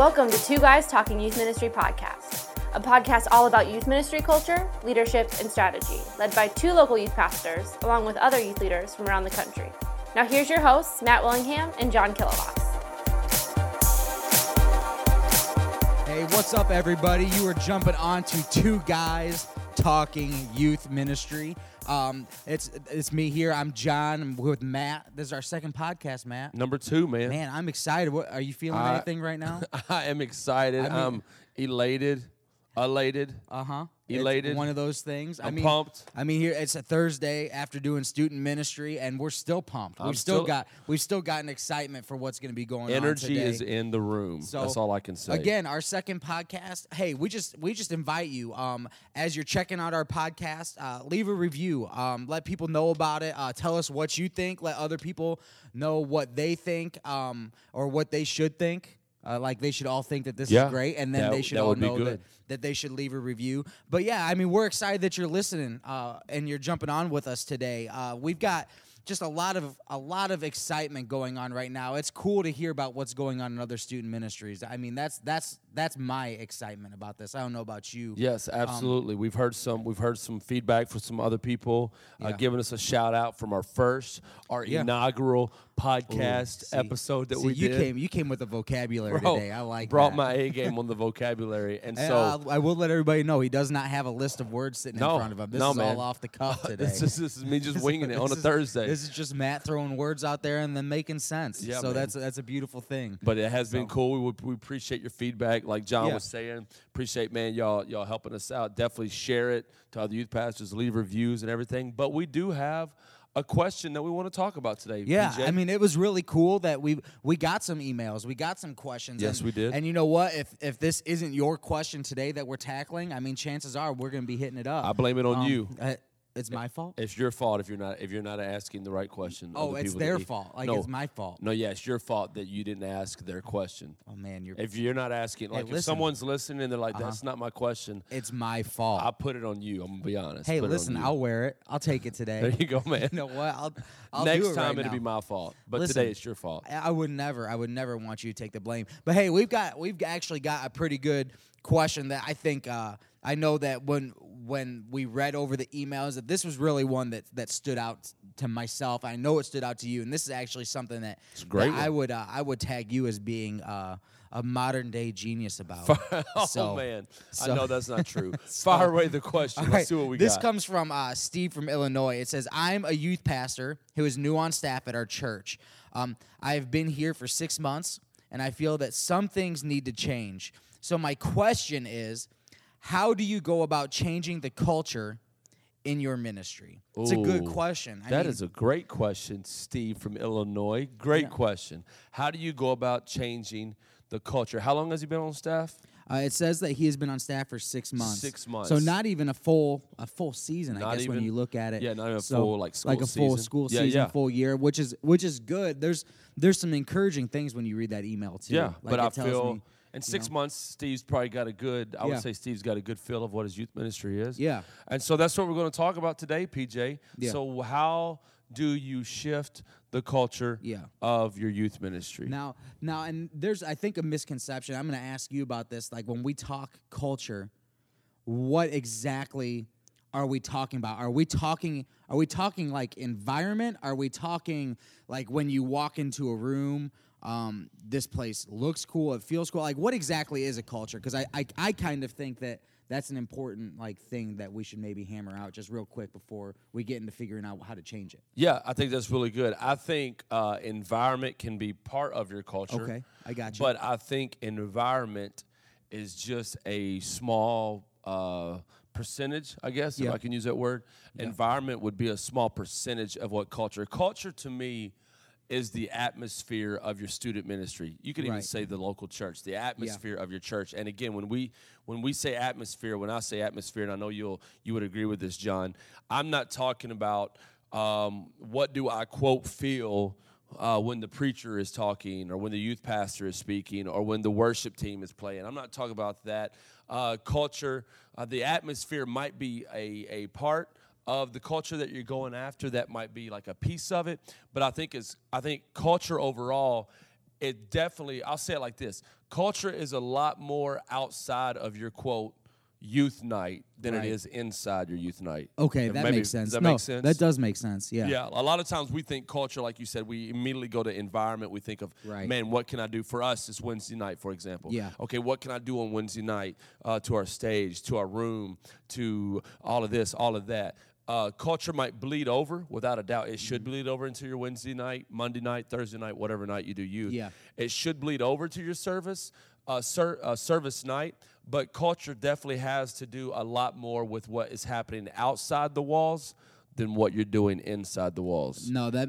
Welcome to Two Guys Talking Youth Ministry podcast, a podcast all about youth ministry culture, leadership, and strategy, led by two local youth pastors, along with other youth leaders from around the country. Now, here's your hosts, Matt Willingham and John Kilovox. Hey, what's up, everybody? You are jumping on to Two Guys Talking Youth Ministry. Um, it's it's me here. I'm John. I'm with Matt. This is our second podcast, Matt. Number two, man. Man, I'm excited. What are you feeling? I- anything right now? I am excited. I mean- I'm elated, elated. Uh huh. Elated. one of those things. I I'm mean, pumped. I mean, here it's a Thursday after doing student ministry, and we're still pumped. We've still, still- got we've still got an excitement for what's going to be going Energy on today. is in the room. So, That's all I can say. Again, our second podcast. Hey, we just we just invite you. Um, as you're checking out our podcast, uh, leave a review. Um, let people know about it. Uh, tell us what you think. Let other people know what they think. Um, or what they should think. Uh, like they should all think that this Yeah, is great, and then that- they should all know that, that they should leave a review. But yeah, I mean, we're excited that you're listening uh, and you're jumping on with us today. Uh, we've got just a lot of a lot of excitement going on right now. It's cool to hear about what's going on in other student ministries. I mean, that's that's that's my excitement about this. I don't know about you. Yes, absolutely. we've heard some. We've heard some feedback from some other people, uh, Yeah. giving us a shout out from our first, our Yeah. inaugural podcast See- episode that see, we you did. came you came with a vocabulary Bro, today. I like brought that. my A game on the vocabulary, and so I'll- I will let everybody know he does not have a list of words sitting No, in front of him. This no, is man. all off the cuff today. this is this is me just winging it on a is- Thursday. This is just Matt throwing words out there and then making sense. Yeah, so man. that's that's a beautiful thing. But it has been cool. We, would- we appreciate your feedback, like John Yeah. was saying. Appreciate, man, y'all y'all helping us out. Definitely share it to other youth pastors, leave reviews and everything. But we do have a question that we want to talk about today. Yeah, PJ. I mean, it was really cool that we we got some emails, we got some questions. Yes, and- we did. And you know what? If if this isn't your question today that we're tackling, I mean, chances are we're going to be hitting it up. I blame it on Um, you. It's my fault. It's your fault if you're not if you're not asking the right question. Oh, the it's that their fault. Like no, it's my fault. No, yeah, it's your fault that you didn't ask their question. Oh man, you're. If you're not asking, like if listen. someone's listening and they're like, Uh-huh. "That's not my question," it's my fault. I put it on you. I'm gonna be honest. hey, Put listen. I'll wear it. I'll take it today. There you go, man. you know what? I'll. I'll Next it time right it'll now. be my fault, but Listen, today it's your fault. I I would never, I would never want you to take the blame. But hey, we've got, we've actually got a pretty good question that I think, uh, I know that when when we read over the emails, that this was really one that that stood out to myself. I know it stood out to you, and this is actually something that, that I would, uh, I would tag you as being uh, a modern day genius about. oh So- man, so- I know that's not true. So- Fire away the question. Let's see what we this got. This comes from uh, Steve from Illinois. It says, I'm a youth pastor who is new on staff at our church. Um, I've been here for six months, and I feel that some things need to change. So, my question is how do you go about changing the culture in your ministry? It's a good question. I That mean, is a great question, Steve from Illinois. Great Yeah. question. How do you go about changing the culture? How long has he been on staff? Uh, it says that he has been on staff for six months. Six months. So not even a full a full season, I Not guess, when you look at it. yeah, not even a So, full, like, school like a full season. school Yeah, season, yeah. full year, which is which is good. There's there's some encouraging things when you read that email too. Yeah, Like, but I feel me- in six months, Steve's probably got a good. I Yeah. would say Steve's got a good feel of what his youth ministry is. Yeah. and so that's what we're going to talk about today, PJ. Yeah. So how do you shift the culture Yeah. of your youth ministry? Now, now, and there's I think a misconception. I'm going to ask you about this. Like when we talk culture, what exactly are we talking about? Are we talking? Are we talking like environment? Are we talking like when you walk into a room? Um, this place looks cool. It feels cool. Like what exactly is a culture? Because I, I I kind of think that that's an important like thing that we should maybe hammer out just real quick before we get into figuring out how to change it. Yeah, I think that's really good. I think uh, environment can be part of your culture. Okay, I got you. But I think environment is just a small uh, percentage, I guess, Yeah. if I can use that word. Environment would be a small percentage of what culture. Culture to me is the atmosphere of your student ministry. You could even Right. say the local church, the atmosphere of your church. And again, when we when we say atmosphere, when I say atmosphere, and I know you'll you would agree with this, John, I'm not talking about um, what do I quote feel uh, when the preacher is talking or when the youth pastor is speaking or when the worship team is playing. I'm not talking about that. Uh, culture, uh, the atmosphere might be a, a part of the culture that you're going after that might be like a piece of it but i think is i think culture overall it definitely, I'll say it like this culture is a lot more outside of your quote youth night than Right. it is inside your youth night. Okay, If that maybe- makes sense. That no, make sense? that does make sense. Yeah. Yeah, a lot of times we think culture, like you said, we immediately go to environment. We think of, Right. man, what can I do for us? It's Wednesday night, for example. Yeah. Okay, what can I do on Wednesday night uh, to our stage, to our room, to all of this, all of that? Uh, culture might bleed over, without a doubt. It should Mm-hmm. bleed over into your Wednesday night, Monday night, Thursday night, whatever night you do youth. Yeah. It should bleed over to your service, uh, ser- uh, service night. But culture definitely has to do a lot more with what is happening outside the walls than what you're doing inside the walls. No, that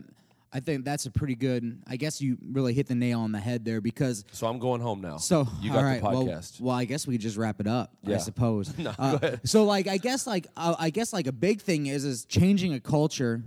I think that's a pretty good. I guess you really hit the nail on the head there because So I'm going home now. So you got right, the podcast. Well, I guess we could just wrap it up. I suppose. No, Uh, go ahead. So like, I guess like uh, I guess like a big thing is is changing a culture.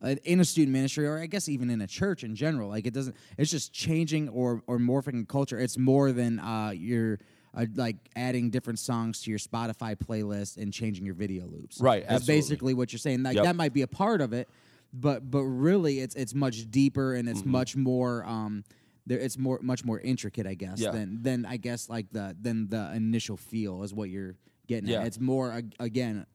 Uh, in a student ministry, or I guess even in a church in general, like it doesn't. It's just changing or or morphing a culture. It's more than uh, you're uh, like adding different songs to your Spotify playlist and changing your video loops. Right, That's basically what you're saying. Like Yep. that might be a part of it, but but really, it's it's much deeper and it's Mm-hmm. much more. Um, there, it's more much more intricate, I guess, Yeah. than than I guess like the than the initial feel is what you're getting Yeah. at. It's more again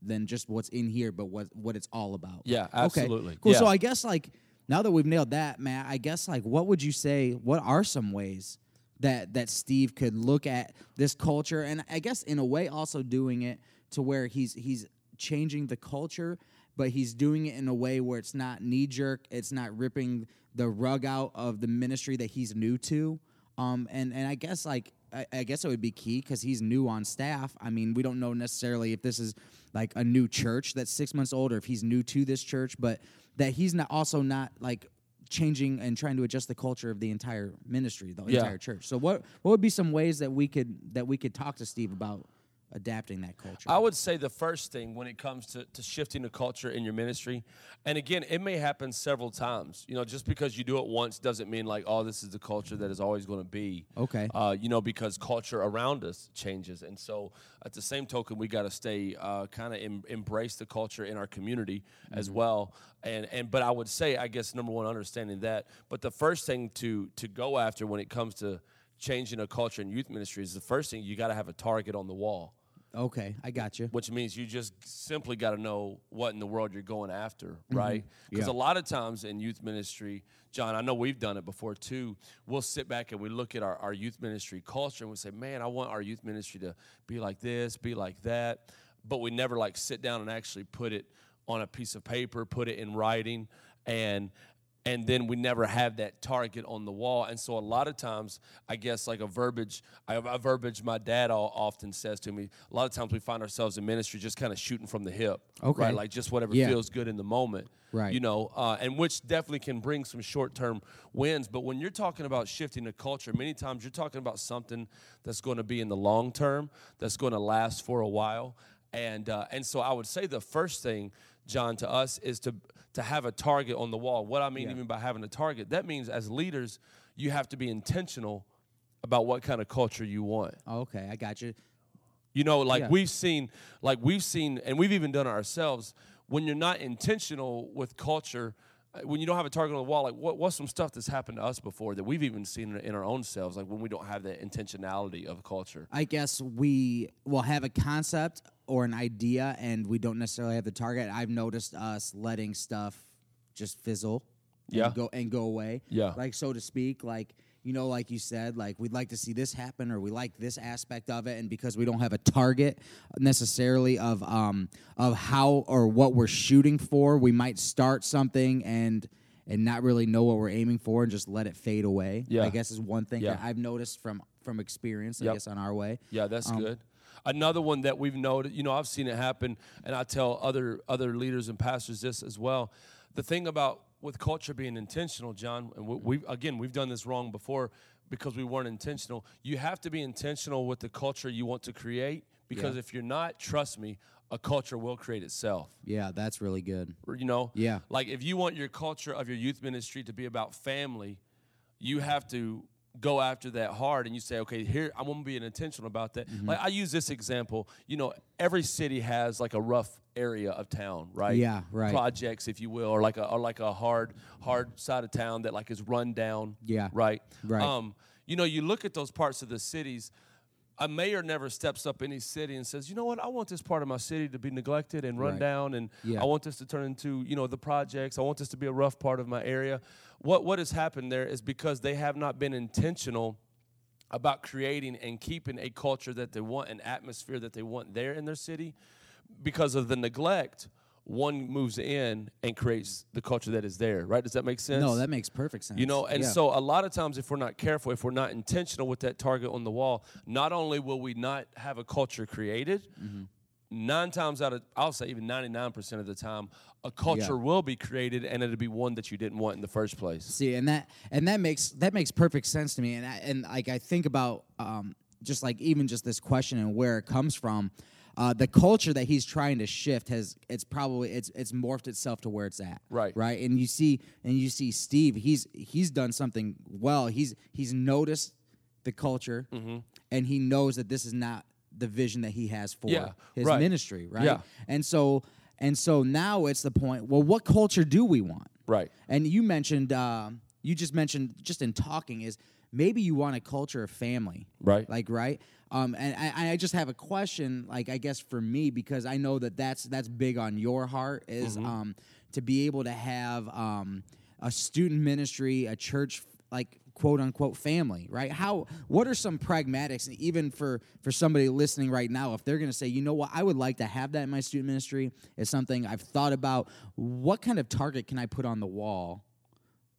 than just what's in here, but what what it's all about. Yeah, Okay, absolutely. Cool. So I guess like now that we've nailed that, Matt, I guess like what would you say? What are some ways that that Steve could look at this culture, and I guess in a way also doing it to where he's he's changing the culture, but he's doing it in a way where it's not knee jerk, it's not ripping the rug out of the ministry that he's new to. Um, and and I guess like I, I guess it would be key because he's new on staff. I mean, we don't know necessarily if this is like a new church that's six months old or if he's new to this church, but that he's not also not like changing and trying to adjust the culture of the entire ministry, the Yeah. entire church. So what what would be some ways that we could that we could talk to Steve about adapting that culture? I would say the first thing when it comes to, to shifting the culture in your ministry, and again, it may happen several times. You know, just because you do it once doesn't mean like, oh, this is the culture that is always going to be. Okay. Uh, you know, because culture around us changes, and so at the same token, we got to stay uh, kind of em- embrace the culture in our community as well. And and but I would say, I guess number one, understanding that. But the first thing to to go after when it comes to changing a culture in youth ministry is the first thing you got to have a target on the wall okay, I got you. which means you just simply got to know what in the world you're going after, right? Because Mm-hmm. Yeah. a lot of times in youth ministry, John, I know we've done it before too. We'll sit back and we look at our, our youth ministry culture and we say, man, I want our youth ministry to be like this, be like that. But we never like sit down and actually put it on a piece of paper, put it in writing, and and then we never have that target on the wall. And so a lot of times, I guess like a verbiage, I, a verbiage my dad all, often says to me. A lot of times we find ourselves in ministry just kind of shooting from the hip, Okay. right? Like just whatever Yeah. feels good in the moment, Right. You know, uh, and which definitely can bring some short-term wins. But when you're talking about shifting the culture, many times you're talking about something that's going to be in the long term, that's going to last for a while. And uh, and so I would say the first thing, John, to us is to to have a target on the wall. What I mean Yeah. even by having a target, that means as leaders, you have to be intentional about what kind of culture you want. Okay, I got you. You know, like Yeah. we've seen, like we've seen, and we've even done it ourselves. When you're not intentional with culture, uh, when you don't have a target on the wall, like what, what's some stuff that's happened to us before that we've even seen in- in our own selves, like when we don't have that intentionality of culture. I guess we will have a concept or an idea and we don't necessarily have the target. I've noticed us letting stuff just fizzle and Yeah. go and go away. Yeah. Like so to speak, like you know, like you said, like we'd like to see this happen or we like this aspect of it, and because we don't have a target necessarily of um of how or what we're shooting for, we might start something and and not really know what we're aiming for and just let it fade away. Yeah. I guess is one thing Yeah. that I've noticed from from experience, I Yep. guess on our way. Yeah, that's Um, good. Another one that we've noted, you know, I've seen it happen, and I tell other other leaders and pastors this as well. The thing about with culture being intentional, John, and we, we again we've done this wrong before because we weren't intentional. You have to be intentional with the culture you want to create because Yeah. if you're not, trust me, a culture will create itself Yeah, that's really good. you know Yeah. like if you want your culture of your youth ministry to be about family you have to go after that hard and you say okay here i'm going to be intentional about that Mm-hmm. like i use this example you know every city has like a rough area of town, right? Yeah, right. Projects, if you will, or like a or like a hard hard side of town that like is run down. Yeah. Right. Right. Um, you know, you look at those parts of the cities. A mayor never steps up any city and says, "You know what? I want this part of my city to be neglected and run Right. down, and Yeah. I want this to turn into, you know, the projects. I want this to be a rough part of my area." What what has happened there is because they have not been intentional about creating and keeping a culture that they want, an atmosphere that they want there in their city. Because of the neglect, one moves in and creates the culture that is there, right? Does that make sense? No, that makes perfect sense. You know, and Yeah. so a lot of times, if we're not careful, if we're not intentional with that target on the wall, not only will we not have a culture created, Mm-hmm. nine times out of, I'll say even 99% of the time, a culture Yeah. will be created and it'll be one that you didn't want in the first place. See, and that and that makes that makes perfect sense to me. And I, and like I think about um, just like even just this question and where it comes from. Uh, the culture that he's trying to shift has it's probably it's it's morphed itself to where it's at. Right. Right. And you see and you see Steve. He's he's done something well. He's he's noticed the culture, Mm-hmm. and he knows that this is not the vision that he has for Yeah, his right. ministry. Right. Yeah. And so and so now it's the point. Well, what culture do we want? Right. And you mentioned, um, you just mentioned, just in talking, is maybe you want a culture of family, Right. Like, right? Um, and I, I just have a question, like I guess for me, because I know that that's that's big on your heart, is Mm-hmm. um, to be able to have um, a student ministry, a church, like quote unquote family, right? How? What are some pragmatics, and even for for somebody listening right now, if they're going to say, you know what, I would like to have that in my student ministry, it's something I've thought about. What kind of target can I put on the wall?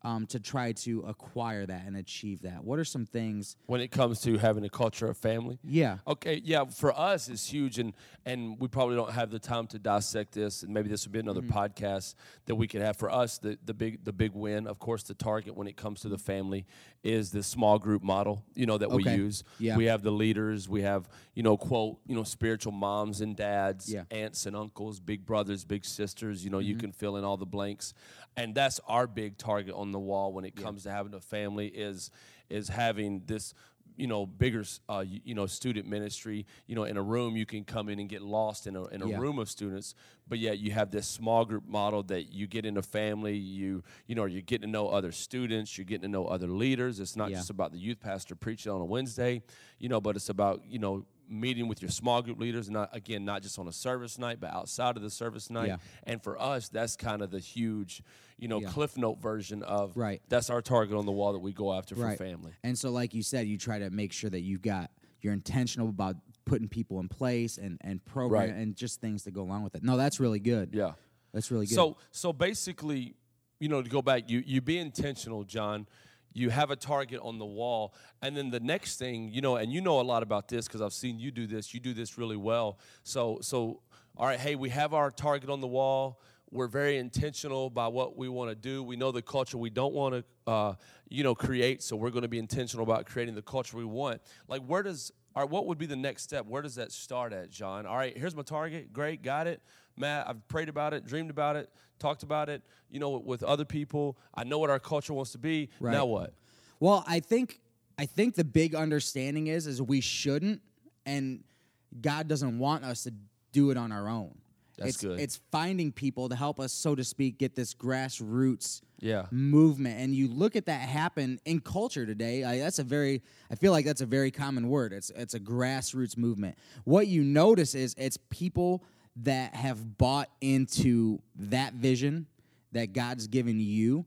Um, to try to acquire that and achieve that? What are some things? When it comes to having a culture of family, Yeah. Okay, yeah, for us it's huge, and and we probably don't have the time to dissect this, and maybe this would be another Mm-hmm. podcast that we could have. For us, the the big the big win, of course, the target when it comes to the family is the small group model, you know, that we use. Yeah. We have the leaders, we have you know quote you know spiritual moms and dads, Yeah. aunts and uncles, big brothers, big sisters. You know, Mm-hmm. you can fill in all the blanks, and that's our big target on the wall when it comes to having a family is is having this you know bigger uh, you, you know student ministry you know in a room you can come in and get lost in a, in a Yeah. room of students but yet you have this small group model that you get in a family you you know you're getting to know other students you're getting to know other leaders it's not Yeah. just about the youth pastor preaching on a wednesday you know but it's about you know meeting with your small group leaders not again not just on a service night but outside of the service night Yeah. and for us that's kind of the huge you know Yeah. cliff note version of Right. that's our target on the wall that we go after right. for family And so, like you said, you try to make sure that you've got you're intentional about putting people in place and and program Right. and just things that go along with it. No, that's really good. yeah That's really good. So so basically, you know, to go back, you you be intentional, John. You have a target on the wall, and then the next thing, you know, and you know a lot about this because I've seen you do this. You do this really well. So so, all right, hey, we have our target on the wall. We're very intentional about what we want to do. We know the culture we don't want to, uh, you know, create. So we're going to be intentional about creating the culture we want. Like, where does all right, what would be the next step? Where does that start at, John? All right, here's my target. Great, got it. Matt, I've prayed about it, dreamed about it, talked about it, you know, with other people. I know what our culture wants to be. Right. Now what? Well, I think I think the big understanding is is we shouldn't, and God doesn't want us to do it on our own. That's it's, good. It's finding people to help us, so to speak, get this grassroots Yeah. movement. And you look at that happen in culture today. I, that's a very, I feel like that's a very common word. It's it's a grassroots movement. What you notice is it's people that have bought into that vision that God's given you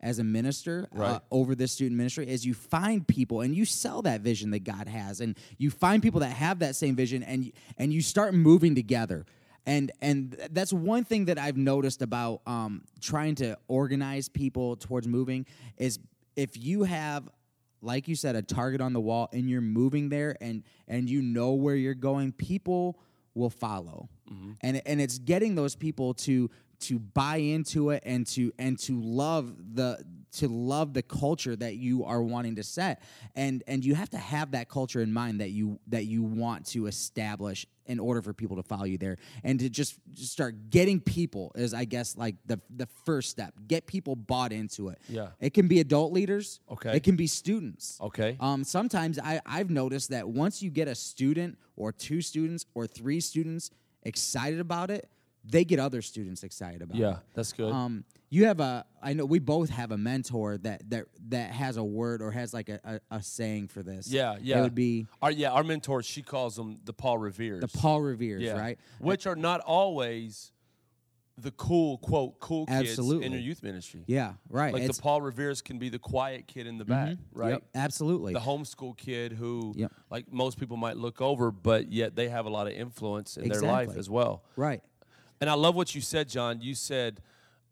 as a minister uh, over this student ministry is you find people and you sell that vision that God has and you find people that have that same vision and and you start moving together. And and that's one thing that I've noticed about um, trying to organize people towards moving is if you have like you said a target on the wall and you're moving there and and you know where you're going people will follow and and it's getting those people to to buy into it and to and to love the to love the culture that you are wanting to set. And and you have to have that culture in mind that you that you want to establish in order for people to follow you there. And to just, just start getting people is i guess like the the first step. Get people bought into it. Yeah. it can be adult leaders. Okay. it can be students. Okay. um, sometimes I, I've noticed that once you get a student or two students or three students excited about it, they get other students excited about Yeah, it. that's good. Um, you have a. I know we both have a mentor that that that has a word or has like a, a, a saying for this. yeah, yeah. It would be our yeah, our mentor. She calls them the Paul Revere's. the Paul Revere's, yeah. right? Which are not always the cool quote cool kids Absolutely. in your youth ministry. Yeah, right. Like It's- the Paul Revere's can be the quiet kid in the back, mm-hmm. right? Yep, absolutely. The homeschool kid who, Yep. like most people might look over, but yet they have a lot of influence in their life as well. right. And I love what you said, John. You said,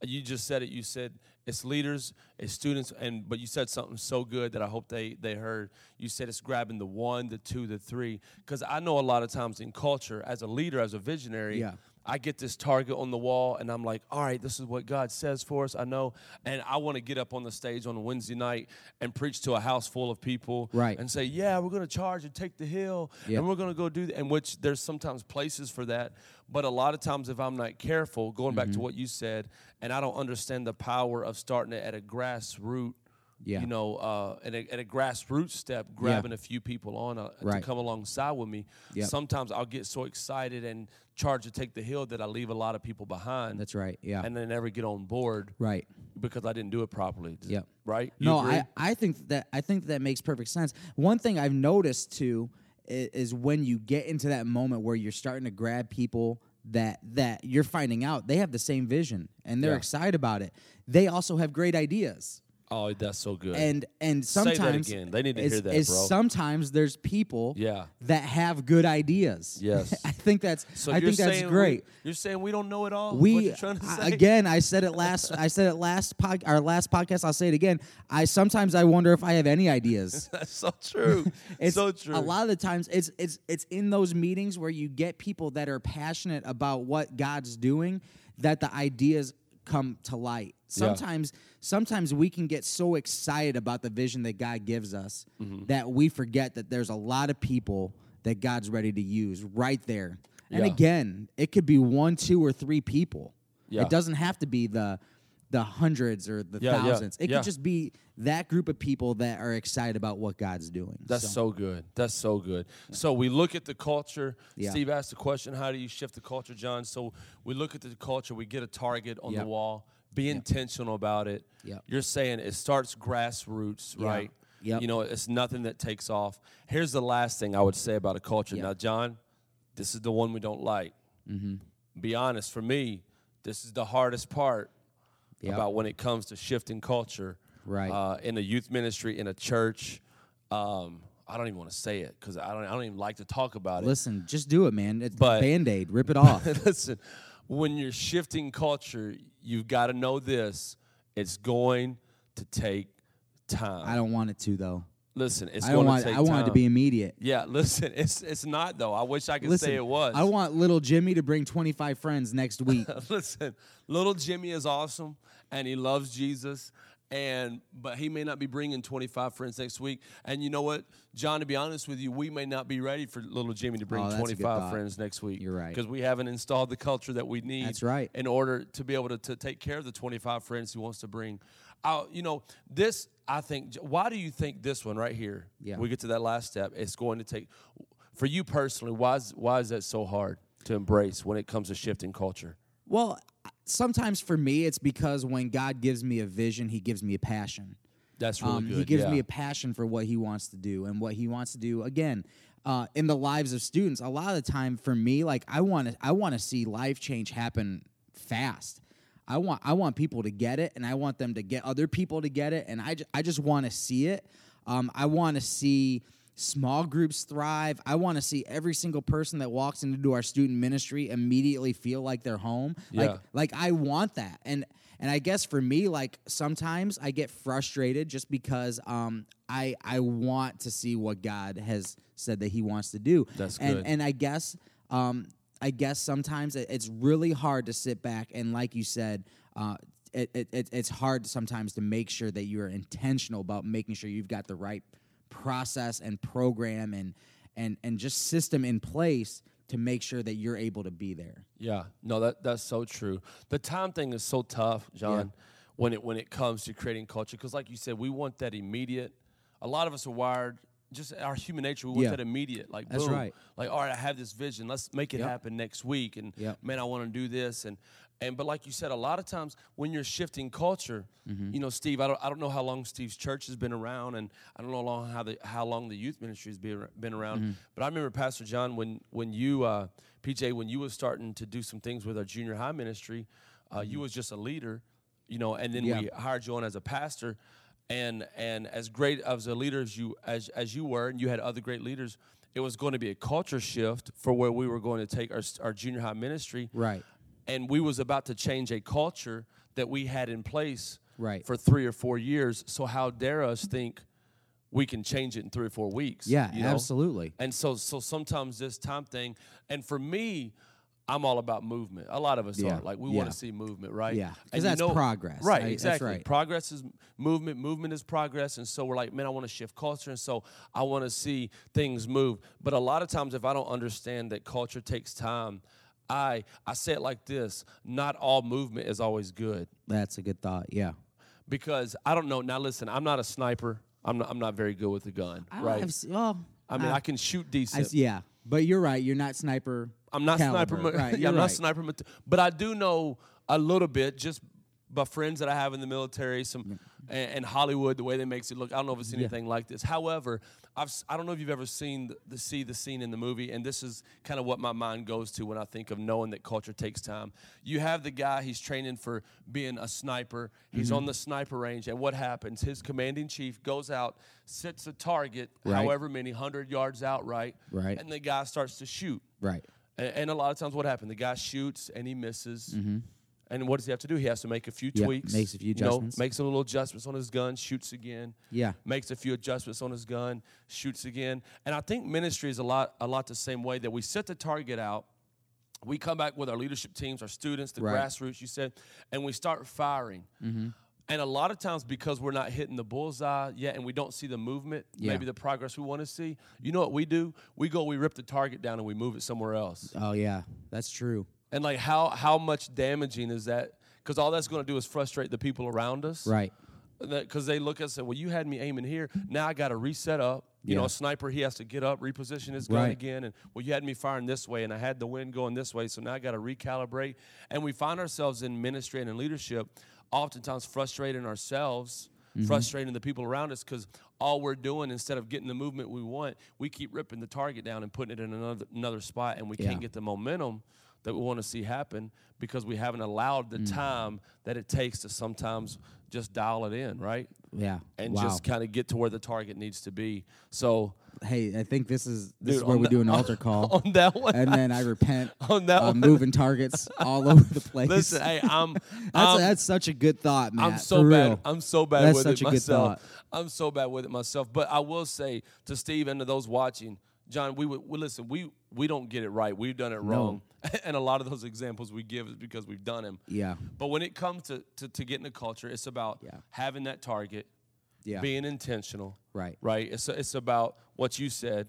you just said it. You said it's leaders, it's students, and but you said something so good that I hope they they heard. You said it's grabbing the one, the two, the three. Because I know a lot of times in culture, as a leader, as a visionary, Yeah. I get this target on the wall, and I'm like, all right, this is what God says for us. I know, and I want to get up on the stage on a Wednesday night and preach to a house full of people, Right. And say, yeah, we're going to charge and take the hill, Yeah. and we're going to go do that. And which there's sometimes places for that, but a lot of times if I'm not careful, going back to Mm-hmm. what you said, and I don't understand the power of starting it at a grassroots. Yeah. You know, uh, at, a, at a grassroots step, grabbing a few people on uh, Right. to come alongside with me. Yep. Sometimes I'll get so excited and charge to take the hill that I leave a lot of people behind. That's right. Yeah. And they never get on board right. because I didn't do it properly. Yep. Right? You No, agree? I, I think that I think that makes perfect sense. One thing I've noticed too is, is when you get into that moment where you're starting to grab people that that you're finding out they have the same vision and they're Yeah. excited about it. They also have great ideas. Oh, that's so good. And and Say that sometimes again. They need to is- hear that, is bro. Sometimes there's people Yeah. that have good ideas. Yes. I think that's so I you're think that's saying great. We, you're saying we don't know it all. we what you're trying to I- say? again i said it last i said it last pod, our last podcast i'll say it again i sometimes i wonder if i have any ideas That's so true. it's so true. a lot of the times it's it's it's in those meetings where you get people that are passionate about what god's doing that the ideas come to light sometimes sometimes we can get so excited about the vision that god gives us Mm-hmm. that we forget that there's a lot of people that god's ready to use right there and Yeah. again it could be one two or three people Yeah. it doesn't have to be the the hundreds or the Yeah, yeah, thousands it yeah. could just be that group of people that are excited about what god's doing That's so, good. That's so good. So we look at the culture. Yeah. Steve asked the question, how do you shift the culture, John? So we look at the culture, we get a target on Yep. the wall, be intentional about it. Yep. You're saying it starts grassroots, Yeah. right? Yep. You know, it's nothing that takes off. Here's the last thing I would say about a culture. Now, John, this is the one we don't like. Mm-hmm. Be honest, for me, this is the hardest part Yep. about when it comes to shifting culture. Right. Uh, in a youth ministry, in a church. Um, I don't even want to say it because I don't. I don't even like to talk about it. Listen, just do it, man. It's band aid. Rip it off. Listen, when you're shifting culture, you've got to know this. It's going to take time. I don't want it to though. Listen. It's I going want. to take I want it to be immediate. Yeah, listen. It's it's not though. I wish I could Listen, say it was. I want little Jimmy to bring 25 friends next week. listen, little Jimmy is awesome and he loves Jesus. And but he may not be bringing 25 friends next week. And you know what, John? To be honest with you, we may not be ready for little Jimmy to bring Oh, good 25 friends next week. You're right. because we haven't installed the culture that we need. That's right. In order to be able to, to take care of the 25 friends he wants to bring. Uh, you know, this I think. Why do you think this one right here? Yeah. We get to that last step. It's going to take for you personally. Why is why is that so hard to embrace when it comes to shifting culture? well, sometimes for me, it's because when God gives me a vision, He gives me a passion. That's really Um, good. He gives yeah. me a passion for what he wants to do and what he wants to do again uh, in the lives of students. A lot of the time, for me, like I want to, I want to see life change happen fast. I want, I want people to get it, and I want them to get other people to get it, and I, ju- I just want to see it. Um, I want to see small groups thrive. I want to see every single person that walks into our student ministry immediately feel like they're home. Yeah. Like, like I want that, and and I guess for me, like sometimes I get frustrated just because um, I I want to see what God has said that He wants to do. That's and good. and I guess um, I guess sometimes it- it's really hard to sit back and, like you said, uh, it, it, it it's hard sometimes to make sure that you are intentional about making sure you've got the right process and program and and and just system in place to make sure that you're able to be there. Yeah, no, that that's so true. The time thing is so tough, John, when it when it comes to creating culture. Because, like you said, we want that immediate. A lot of us are wired just our human nature. We want Yeah. that immediate, like boom. right. Like all right, I have this vision. Let's make it Yep. happen next week. And Yep. man, I want to do this. And and but like you said, a lot of times when you're shifting culture, Mm-hmm. you know, Steve, I don't I don't know how long Steve's church has been around, and I don't know how long how the how long the youth ministry has been been around. Mm-hmm. But I remember Pastor John when when you uh, PJ when you was starting to do some things with our junior high ministry, uh, you was just a leader, you know, and then Mm-hmm. Yeah. we hired you on as a pastor. And and as great as a leader as you as as you were, and you had other great leaders, it was going to be a culture shift for where we were going to take our our junior high ministry. Right. And we was about to change a culture that we had in place Right. for three or four years. So how dare us think we can change it in three or four weeks? Yeah, you know? absolutely. And so so sometimes this time thing, and for me, I'm all about movement. A lot of us Yeah, are. Like we yeah. want to see movement, right? Yeah, 'cause And you that's progress. Right, I- that's exactly. right. Progress is movement, movement is progress. And so we're like, man, I want to shift culture. And so I want to see things move. But a lot of times if I don't understand that culture takes time, I I say it like this, not all movement is always good That's a good thought. Yeah. because I don't know. Now, listen, I'm not a sniper. I'm not, I'm not very good with a gun, I- right? I've well, I mean, uh, I can shoot I decent. s- yeah, but you're right. You're not sniper. I'm not caliber. sniper. Right. yeah, I'm right. not sniper. But I do know a little bit just by friends that I have in the military, some and, and Hollywood, the way they makes it look. I don't know if it's anything like this. However, I've I don't know if you've ever seen the, the see the scene in the movie, and this is kind of what my mind goes to when I think of knowing that culture takes time. You have the guy he's training for being a sniper. He's Mm-hmm. on the sniper range, and what happens? His commanding chief goes out, sets a target, Right. however many hundred yards out, right? Right. And the guy starts to shoot. Right. And, and a lot of times, what happened? The guy shoots and he misses. And what does he have to do? He has to make a few Mm-hmm. Yeah, tweaks. makes a few you know, adjustments. makes a little adjustments on his gun, shoots again. Yeah. Makes a few adjustments on his gun, shoots again. And I think ministry is a lot, a lot the same way that we set the target out. We come back with our leadership teams, our students, the Right. grassroots, you said, and we start firing. And a lot of times, because we're not hitting the bullseye yet and we don't see the movement, Yeah. maybe the progress we want to see, you know what we do? We go, we rip the target down and we move it somewhere else. Oh yeah, that's true. And like how how much damaging is that? Because all that's going to do is frustrate the people around us. Right. Because they look at us and say, well, you had me aiming here. Now I got to reset up. You know, a sniper, he has to get up, reposition his gun Right. again. And well, you had me firing this way, and I had the wind going this way. So now I got to recalibrate. And we find ourselves in ministry and in leadership, oftentimes frustrating ourselves. Mm-hmm. Frustrating the people around us because all we're doing instead of getting the movement we want, we keep ripping the target down and putting it in another another spot, and we Yeah. can't get the momentum that we want to see happen because we haven't allowed Mm. the time that it takes to sometimes just dial it in, right? Yeah. And wow. just kind of get to where the target needs to be. So, hey, I think this is this Dude, is where we that- do an altar call, on that one, and then I repent on that of one, moving targets all over the place. listen, hey, I'm, that's I'm, that's such a good thought, man. I'm so bad. I'm so bad That's with such it a good myself. thought. I'm so bad with it myself. But I will say to Steve and to those watching, John, we would we, listen. We we don't get it right. We've done it wrong, and a lot of those examples we give is because we've done them. Yeah. But when it comes to, to, to getting a culture, it's about Yeah. having that target, Yeah. being intentional, right. right? It's, it's about what you said,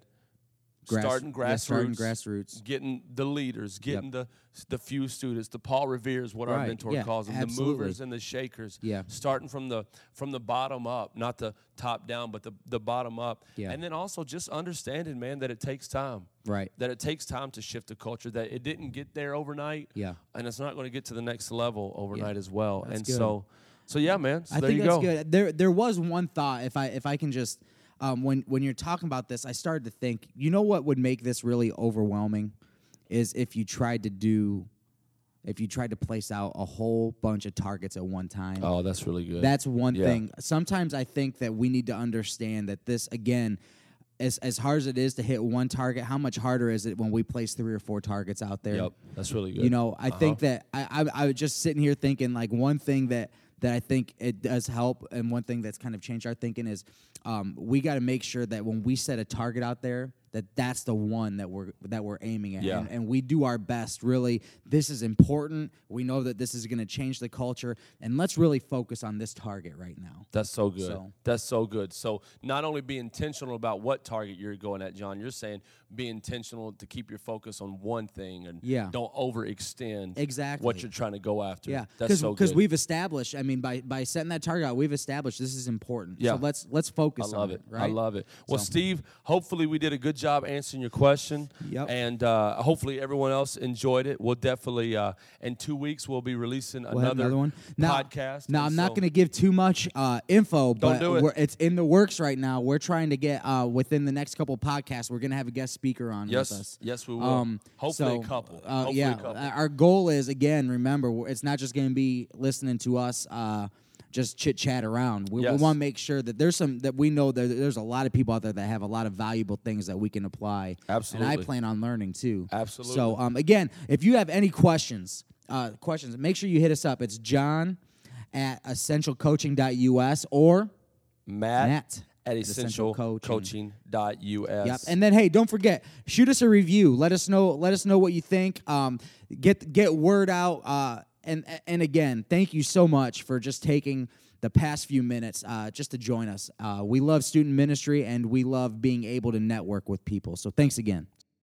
Grass- starting grassroots, yeah, starting grassroots. getting the leaders, getting the the few students, the Paul Revere's, what our mentor yeah, calls them, absolutely. the movers and the shakers. Yeah. starting from the from the bottom up, not the top down, but the the bottom up. Yeah. and then also just understanding, man, that it takes time. Right. That it takes time to shift a culture. That it didn't get there overnight. Yeah. and it's not going to get to the next level overnight as well. That's and good. so, so yeah, man. So I there think you that's go. good. There there was one thought if I if I can just um, when when you're talking about this, I started to think, you know what would make this really overwhelming is if you tried to do if you tried to place out a whole bunch of targets at one time. Oh, that's really good. That's one Yeah. thing. Sometimes I think that we need to understand that this again as as hard as it is to hit one target, how much harder is it when we place three or four targets out there? Yep, that's really good. You know, I think Uh-huh. that I, I I was just sitting here thinking like one thing that that I think it does help, and one thing that's kind of changed our thinking is um, we got to make sure that when we set a target out there, that that's the one that we're that we're aiming at Yeah. and, and we do our best really this is important we know that this is going to change the culture and let's really focus on this target right now That's so good. So- That's so good. So not only be intentional about what target you're going at, John. You're saying be intentional to keep your focus on one thing and Yeah. don't overextend Exactly. what you're trying to go after. yeah that's so good. because we've established i mean by by setting that target out we've established this is important Yeah. so let's let's focus I love on it. right I love it. Well, So- Steve, hopefully we did a good job answering your question. Yep. And uh, hopefully everyone else enjoyed it. We'll definitely uh, in two weeks we'll be releasing We'll have another, one now, podcast. Now, I'm not going to give too much uh, info, but it. We're, it's in the works right now. We're trying to get uh, within the next couple podcasts. We're going to have a guest speaker on Yes, with us. yes, we will. Um, Hopefully a couple. Uh, Hopefully yeah, a couple. uh, our goal is again. Remember, it's not just going to be listening to us. Just chit chat around. We, Yes. want to make sure that there's some that we know that there's a lot of people out there that have a lot of valuable things that we can apply. And I plan on learning too. Absolutely. So um, again, if you have any questions, uh, questions, make sure you hit us up. It's John at essentialcoaching.us or Matt, Matt at at Essential essentialcoaching.us. Yep. And then hey, don't forget, shoot us a review. Let us know. Let us know what you think. Um, get get word out. Uh, and and again, thank you so much for just taking the past few minutes uh, just to join us. Uh, we love student ministry and we love being able to network with people. So thanks again.